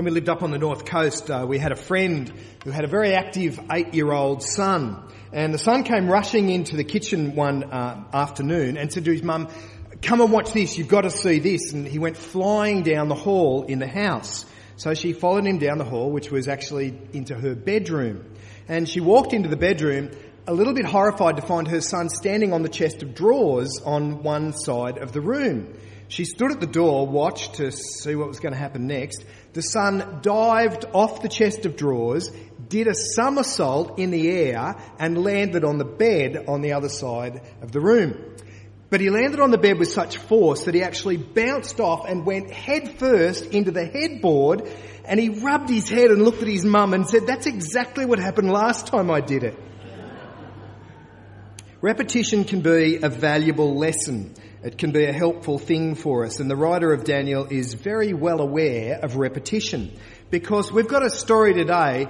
when we lived up on the north coast, uh, we had a friend who had a very active eight-year-old son. And the son came rushing into the kitchen one uh, afternoon and said to his mum, come and watch this, you've got to see this. And he went flying down the hall in the house. So she followed him down the hall, which was actually into her bedroom. And she walked into the bedroom a little bit horrified to find her son standing on the chest of drawers on one side of the room. She stood at the door, watched to see what was going to happen next. The son dived off the chest of drawers, did a somersault in the air, and landed on the bed on the other side of the room. But he landed on the bed with such force that he actually bounced off and went headfirst into the headboard and he rubbed his head and looked at his mum and said, that's exactly what happened last time I did it. Repetition can be a valuable lesson. It can be a helpful thing for us. And the writer of Daniel is very well aware of repetition because we've got a story today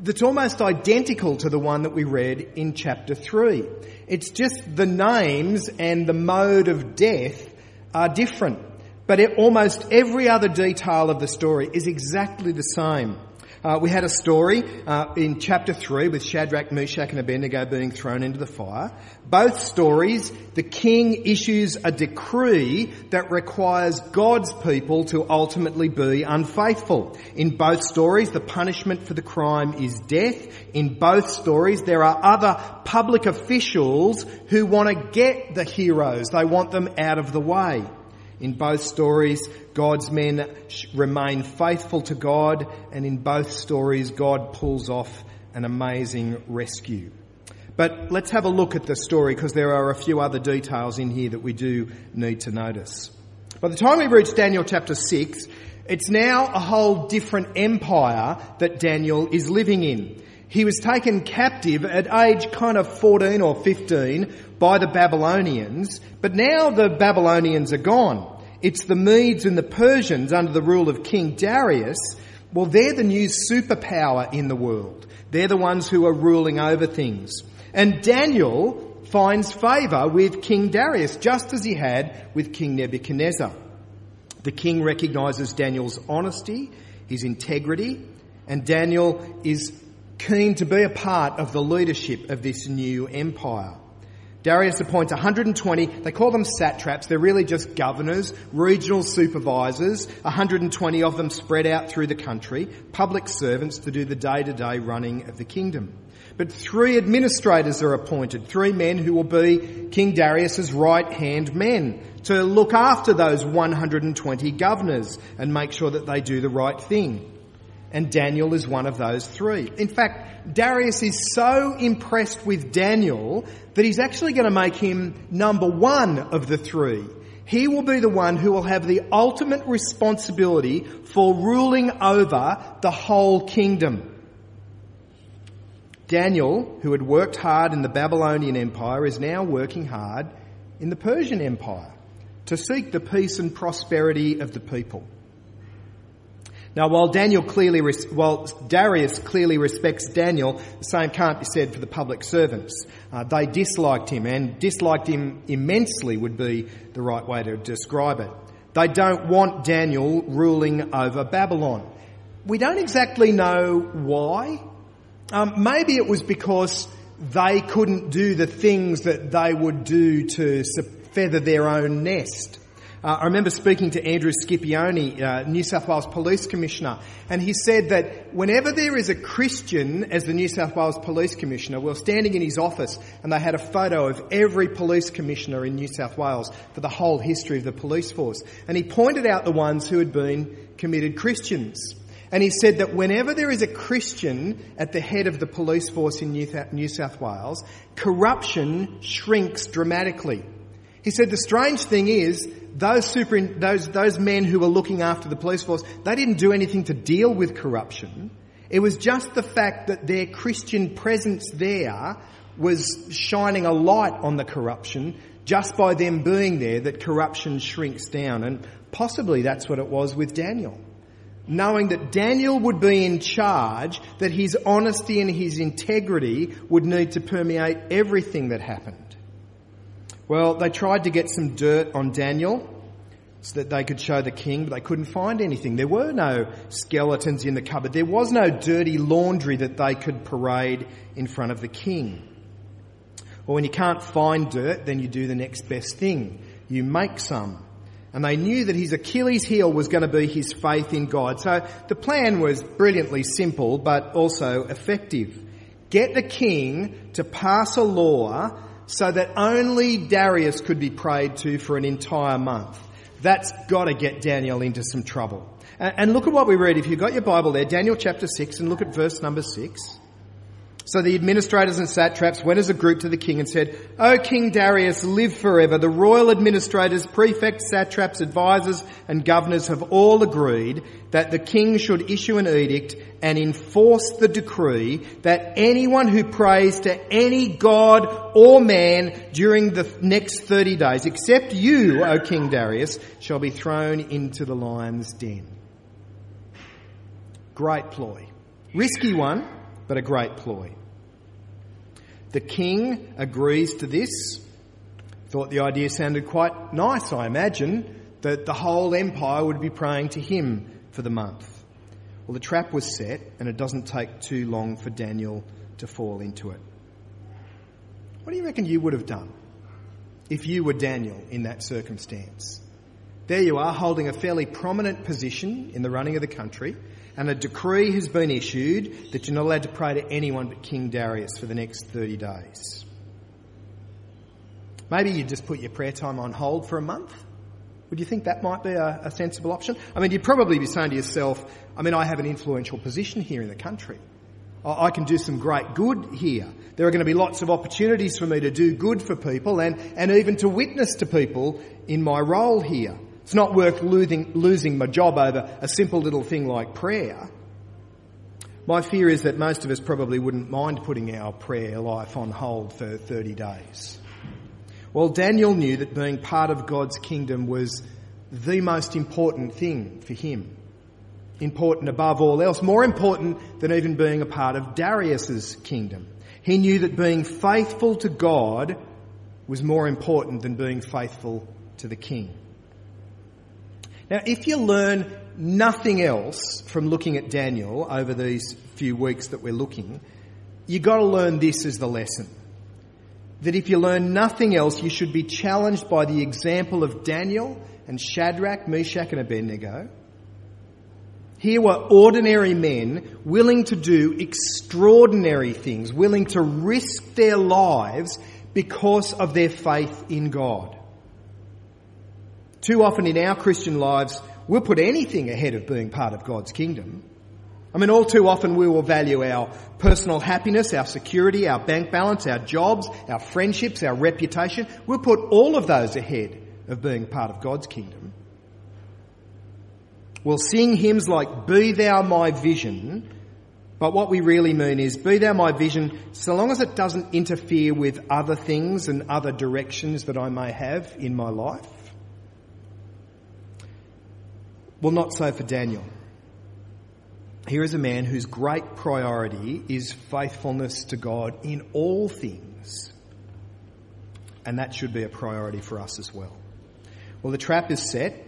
that's almost identical to the one that we read in chapter 3. It's just the names and the mode of death are different. But it, almost every other detail of the story is exactly the same. Uh, we had a story uh, in chapter 3 with Shadrach, Meshach and Abednego being thrown into the fire. Both stories, the king issues a decree that requires God's people to ultimately be unfaithful. In both stories, the punishment for the crime is death. In both stories, there are other public officials who want to get the heroes. They want them out of the way. In both stories, God's men remain faithful to God, and in both stories, God pulls off an amazing rescue. But let's have a look at the story because there are a few other details in here that we do need to notice. By the time we reach Daniel chapter 6, it's now a whole different empire that Daniel is living in. He was taken captive at age kind of 14 or 15 by the Babylonians, but now the Babylonians are gone. It's the Medes and the Persians under the rule of King Darius. Well, they're the new superpower in the world. They're the ones who are ruling over things. And Daniel finds favour with King Darius, just as he had with King Nebuchadnezzar. The king recognises Daniel's honesty, his integrity, and Daniel is keen to be a part of the leadership of this new empire. Darius appoints 120, they call them satraps, they're really just governors, regional supervisors, 120 of them spread out through the country, public servants to do the day to day running of the kingdom. But three administrators are appointed, three men who will be King Darius's right hand men to look after those 120 governors and make sure that they do the right thing. And Daniel is one of those three. In fact, Darius is so impressed with Daniel that he's actually going to make him number one of the three. He will be the one who will have the ultimate responsibility for ruling over the whole kingdom. Daniel, who had worked hard in the Babylonian Empire, is now working hard in the Persian Empire to seek the peace and prosperity of the people. Now, while Daniel clearly, while Darius clearly respects Daniel, the same can't be said for the public servants. Uh, they disliked him, and disliked him immensely would be the right way to describe it. They don't want Daniel ruling over Babylon. We don't exactly know why. Um, maybe it was because they couldn't do the things that they would do to feather their own nest. Uh, I remember speaking to Andrew Scipione, uh, New South Wales Police Commissioner, and he said that whenever there is a Christian as the New South Wales Police Commissioner, we are standing in his office and they had a photo of every police commissioner in New South Wales for the whole history of the police force. And he pointed out the ones who had been committed Christians. And he said that whenever there is a Christian at the head of the police force in New South Wales, corruption shrinks dramatically. He said the strange thing is those, super, those, those men who were looking after the police force, they didn't do anything to deal with corruption. It was just the fact that their Christian presence there was shining a light on the corruption just by them being there that corruption shrinks down. And possibly that's what it was with Daniel. Knowing that Daniel would be in charge, that his honesty and his integrity would need to permeate everything that happened. Well, they tried to get some dirt on Daniel. so that they could show the king, but they couldn't find anything. There were no skeletons in the cupboard. There was no dirty laundry that they could parade in front of the king. Well, when you can't find dirt, then you do the next best thing. You make some. And they knew that his Achilles heel was going to be his faith in God. So the plan was brilliantly simple, but also effective. Get the king to pass a law so that only Darius could be prayed to for an entire month. That's got to get Daniel into some trouble. And look at what we read. If you've got your Bible there, Daniel chapter 6, and look at verse number 6. So the administrators and satraps went as a group to the king and said, O King Darius, live forever. The royal administrators, prefects, satraps, advisors, and governors have all agreed that the king should issue an edict and enforce the decree that anyone who prays to any god or man during the next 30 days, except you, O King Darius, shall be thrown into the lion's den. Great ploy. Risky one, but a great ploy. The king agrees to this. Thought the idea sounded quite nice, I imagine, that the whole empire would be praying to him for the month. Well, the trap was set, and it doesn't take too long for Daniel to fall into it. What do you reckon you would have done if you were Daniel in that circumstance? There you are, holding a fairly prominent position in the running of the country, and a decree has been issued that you're not allowed to pray to anyone but King Darius for the next 30 days. Maybe you just put your prayer time on hold for a month. Would you think that might be a, a, sensible option? I mean, you'd probably be saying to yourself, I mean, I have an influential position here in the country. I, I can do some great good here. There are going to be lots of opportunities for me to do good for people and, and even to witness to people in my role here. It's not worth losing, losing my job over a simple little thing like prayer. My fear is that most of us probably wouldn't mind putting our prayer life on hold for 30 days. Well, Daniel knew that being part of God's kingdom was the most important thing for him. Important above all else, more important than even being a part of Darius's kingdom. He knew that being faithful to God was more important than being faithful to the king. Now, if you learn nothing else from looking at Daniel over these few weeks that we're looking, you've got to learn this as the lesson. That if you learn nothing else, you should be challenged by the example of Daniel and Shadrach, Meshach, and Abednego. Here were ordinary men willing to do extraordinary things, willing to risk their lives because of their faith in God. Too often in our Christian lives, we'll put anything ahead of being part of God's kingdom. I mean, all too often we will value our personal happiness, our security, our bank balance, our jobs, our friendships, our reputation. We'll put all of those ahead of being part of God's kingdom. We'll sing hymns like, Be Thou My Vision, but what we really mean is, Be Thou My Vision, so long as it doesn't interfere with other things and other directions that I may have in my life. Well, not so for Daniel. Here is a man whose great priority is faithfulness to God in all things. And that should be a priority for us as well. Well, the trap is set,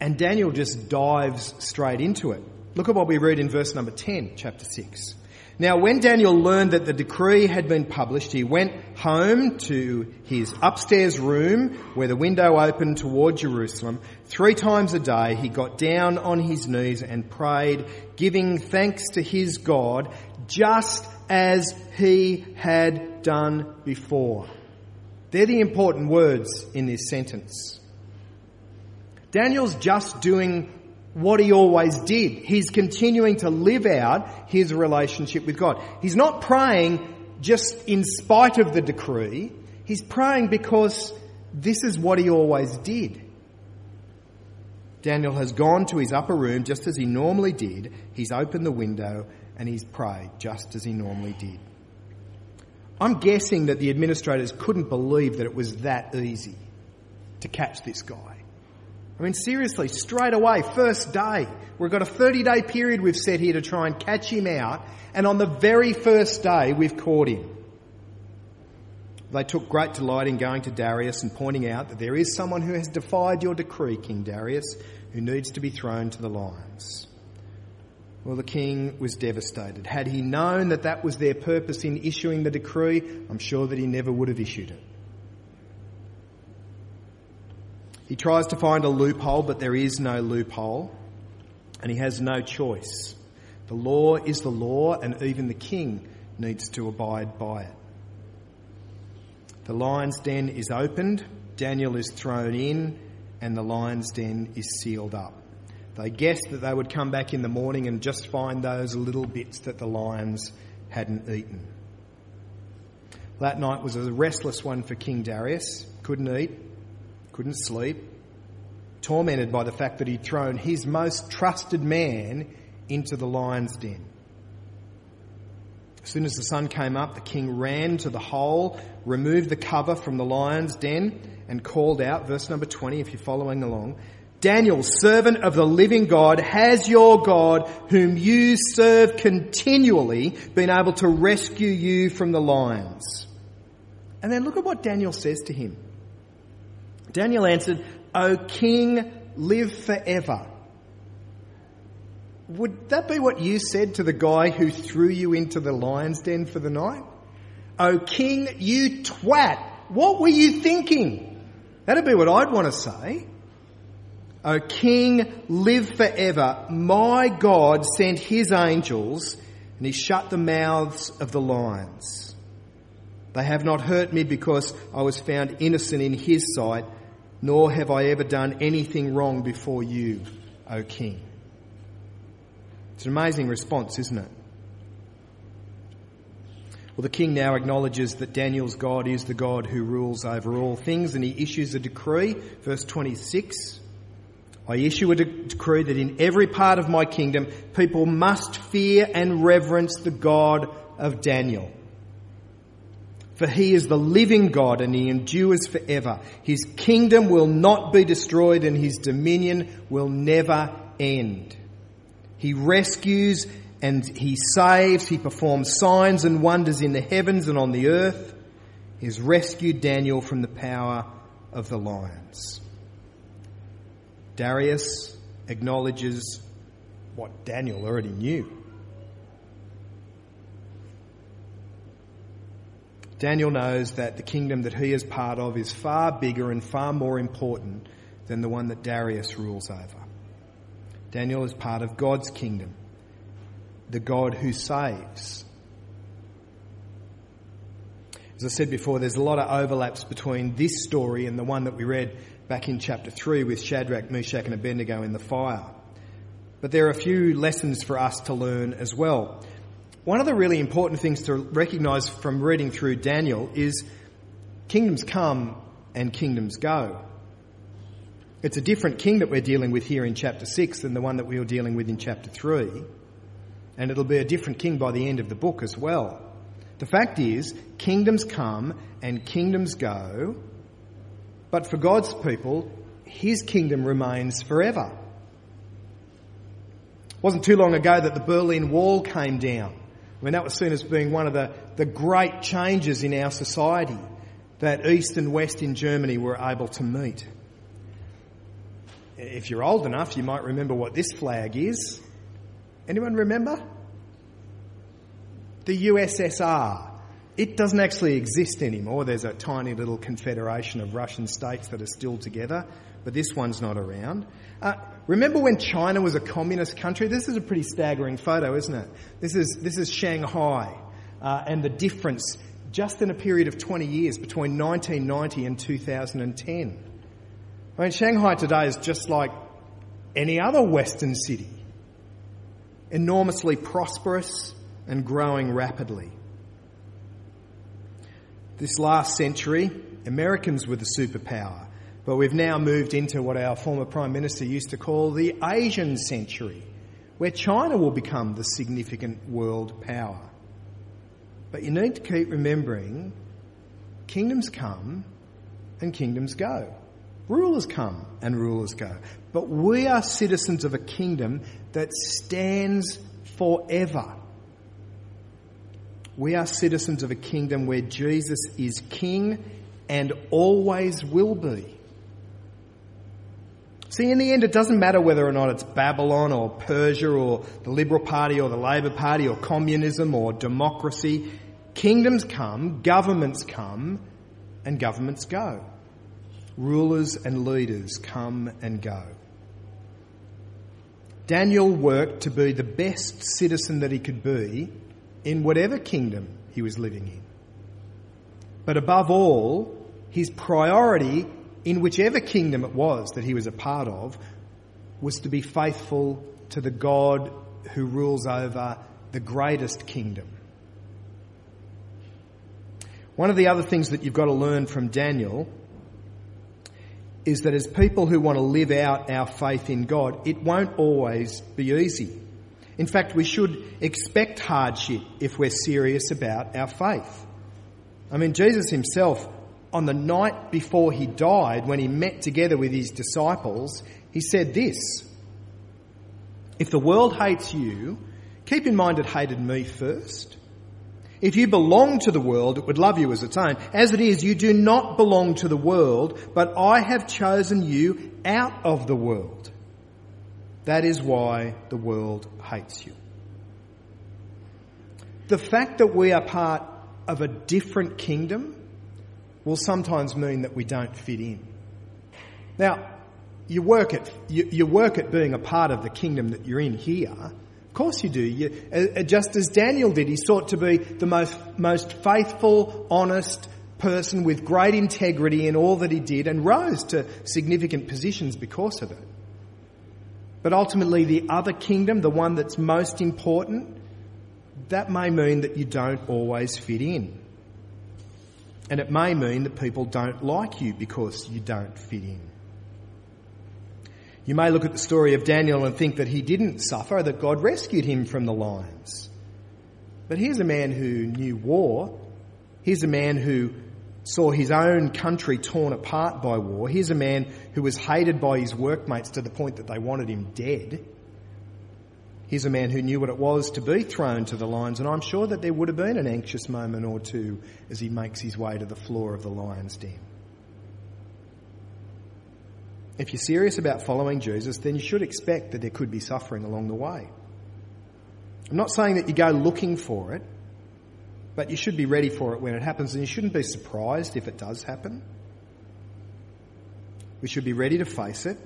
and Daniel just dives straight into it. Look at what we read in verse number 10, chapter 6. Now, when Daniel learned that the decree had been published, he went home to his upstairs room where the window opened toward Jerusalem. Three times a day he got down on his knees and prayed, giving thanks to his God, just as he had done before. They're the important words in this sentence. Daniel's just doing what he always did. He's continuing to live out his relationship with God. He's not praying just in spite of the decree. He's praying because this is what he always did. Daniel has gone to his upper room just as he normally did. He's opened the window and he's prayed just as he normally did. I'm guessing that the administrators couldn't believe that it was that easy to catch this guy. I mean, seriously, straight away, first day, we've got a 30 day period we've set here to try and catch him out, and on the very first day, we've caught him. They took great delight in going to Darius and pointing out that there is someone who has defied your decree, King Darius, who needs to be thrown to the lions. Well, the king was devastated. Had he known that that was their purpose in issuing the decree, I'm sure that he never would have issued it. He tries to find a loophole, but there is no loophole, and he has no choice. The law is the law, and even the king needs to abide by it. The lion's den is opened, Daniel is thrown in, and the lion's den is sealed up. They guessed that they would come back in the morning and just find those little bits that the lions hadn't eaten. That night was a restless one for King Darius. Couldn't eat, couldn't sleep, tormented by the fact that he'd thrown his most trusted man into the lion's den. As soon as the sun came up, the king ran to the hole, removed the cover from the lion's den, and called out, verse number 20, if you're following along, Daniel, servant of the living God, has your God, whom you serve continually, been able to rescue you from the lions? And then look at what Daniel says to him. Daniel answered, O king, live forever. Would that be what you said to the guy who threw you into the lion's den for the night? O king, you twat. What were you thinking? That'd be what I'd want to say. O king, live forever. My God sent his angels and he shut the mouths of the lions. They have not hurt me because I was found innocent in his sight, nor have I ever done anything wrong before you, O king. It's an amazing response, isn't it? Well, the king now acknowledges that Daniel's God is the God who rules over all things, and he issues a decree, verse 26. I issue a de- decree that in every part of my kingdom, people must fear and reverence the God of Daniel. For he is the living God and he endures forever. His kingdom will not be destroyed and his dominion will never end. He rescues and he saves. He performs signs and wonders in the heavens and on the earth. He has rescued Daniel from the power of the lions. Darius acknowledges what Daniel already knew. Daniel knows that the kingdom that he is part of is far bigger and far more important than the one that Darius rules over. Daniel is part of God's kingdom, the God who saves. As I said before, there's a lot of overlaps between this story and the one that we read back in chapter 3 with Shadrach, Meshach, and Abednego in the fire. But there are a few lessons for us to learn as well. One of the really important things to recognize from reading through Daniel is kingdoms come and kingdoms go. It's a different king that we're dealing with here in chapter 6 than the one that we were dealing with in chapter 3. And it'll be a different king by the end of the book as well. The fact is, kingdoms come and kingdoms go, but for God's people, his kingdom remains forever. It wasn't too long ago that the Berlin Wall came down. I mean, that was seen as being one of the, the great changes in our society that East and West in Germany were able to meet. If you're old enough, you might remember what this flag is. Anyone remember? The USSR. It doesn't actually exist anymore. There's a tiny little confederation of Russian states that are still together, but this one's not around. Uh, remember when China was a communist country? This is a pretty staggering photo, isn't it? This is, this is Shanghai, uh, and the difference just in a period of 20 years between 1990 and 2010. I mean, Shanghai today is just like any other Western city, enormously prosperous and growing rapidly. This last century, Americans were the superpower, but we've now moved into what our former Prime Minister used to call the Asian century, where China will become the significant world power. But you need to keep remembering kingdoms come and kingdoms go. Rulers come and rulers go. But we are citizens of a kingdom that stands forever. We are citizens of a kingdom where Jesus is king and always will be. See, in the end, it doesn't matter whether or not it's Babylon or Persia or the Liberal Party or the Labor Party or communism or democracy. Kingdoms come, governments come, and governments go. Rulers and leaders come and go. Daniel worked to be the best citizen that he could be in whatever kingdom he was living in. But above all, his priority in whichever kingdom it was that he was a part of, was to be faithful to the God who rules over the greatest kingdom. One of the other things that you've got to learn from Daniel is that as people who want to live out our faith in God, it won't always be easy. In fact, we should expect hardship if we're serious about our faith. I mean, Jesus himself on the night before he died, when he met together with his disciples, he said this If the world hates you, keep in mind it hated me first. If you belong to the world, it would love you as its own. As it is, you do not belong to the world, but I have chosen you out of the world. That is why the world hates you. The fact that we are part of a different kingdom will sometimes mean that we don't fit in. Now, you work at, you, you work at being a part of the kingdom that you're in here. Of course you do. You, uh, just as Daniel did, he sought to be the most, most faithful, honest person with great integrity in all that he did and rose to significant positions because of it. But ultimately, the other kingdom, the one that's most important, that may mean that you don't always fit in. And it may mean that people don't like you because you don't fit in. You may look at the story of Daniel and think that he didn't suffer, that God rescued him from the lions. But here's a man who knew war. Here's a man who saw his own country torn apart by war. Here's a man who was hated by his workmates to the point that they wanted him dead. He's a man who knew what it was to be thrown to the lions, and I'm sure that there would have been an anxious moment or two as he makes his way to the floor of the lion's den. If you're serious about following Jesus, then you should expect that there could be suffering along the way. I'm not saying that you go looking for it, but you should be ready for it when it happens, and you shouldn't be surprised if it does happen. We should be ready to face it,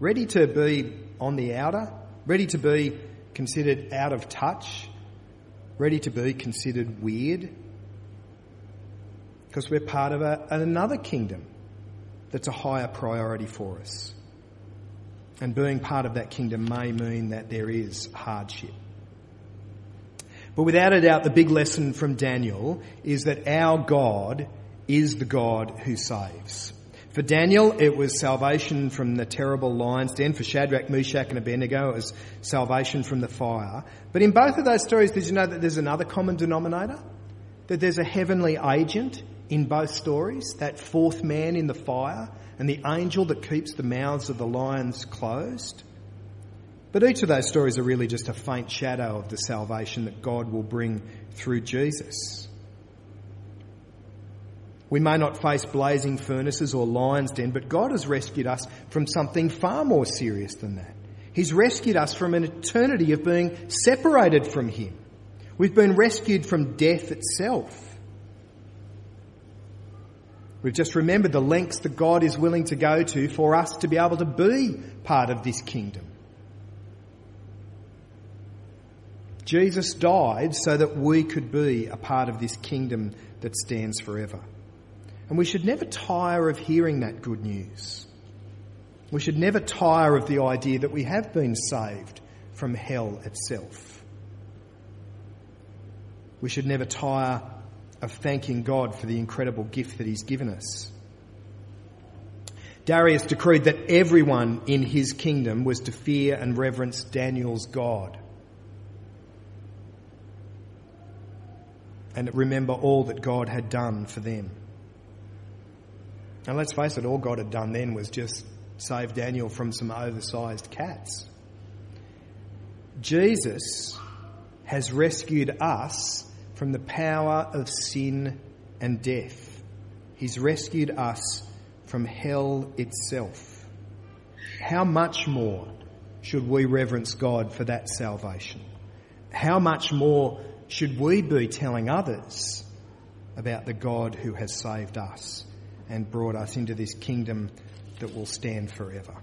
ready to be on the outer, ready to be considered out of touch, ready to be considered weird, because we're part of a, another kingdom that's a higher priority for us. And being part of that kingdom may mean that there is hardship. But without a doubt, the big lesson from Daniel is that our God is the God who saves. For Daniel, it was salvation from the terrible lion's den. For Shadrach, Meshach, and Abednego, it was salvation from the fire. But in both of those stories, did you know that there's another common denominator? That there's a heavenly agent in both stories, that fourth man in the fire, and the angel that keeps the mouths of the lions closed. But each of those stories are really just a faint shadow of the salvation that God will bring through Jesus. We may not face blazing furnaces or lion's den, but God has rescued us from something far more serious than that. He's rescued us from an eternity of being separated from Him. We've been rescued from death itself. We've just remembered the lengths that God is willing to go to for us to be able to be part of this kingdom. Jesus died so that we could be a part of this kingdom that stands forever. And we should never tire of hearing that good news. We should never tire of the idea that we have been saved from hell itself. We should never tire of thanking God for the incredible gift that He's given us. Darius decreed that everyone in his kingdom was to fear and reverence Daniel's God. And remember all that God had done for them. And let's face it, all God had done then was just save Daniel from some oversized cats. Jesus has rescued us from the power of sin and death. He's rescued us from hell itself. How much more should we reverence God for that salvation? How much more should we be telling others about the God who has saved us and brought us into this kingdom that will stand forever?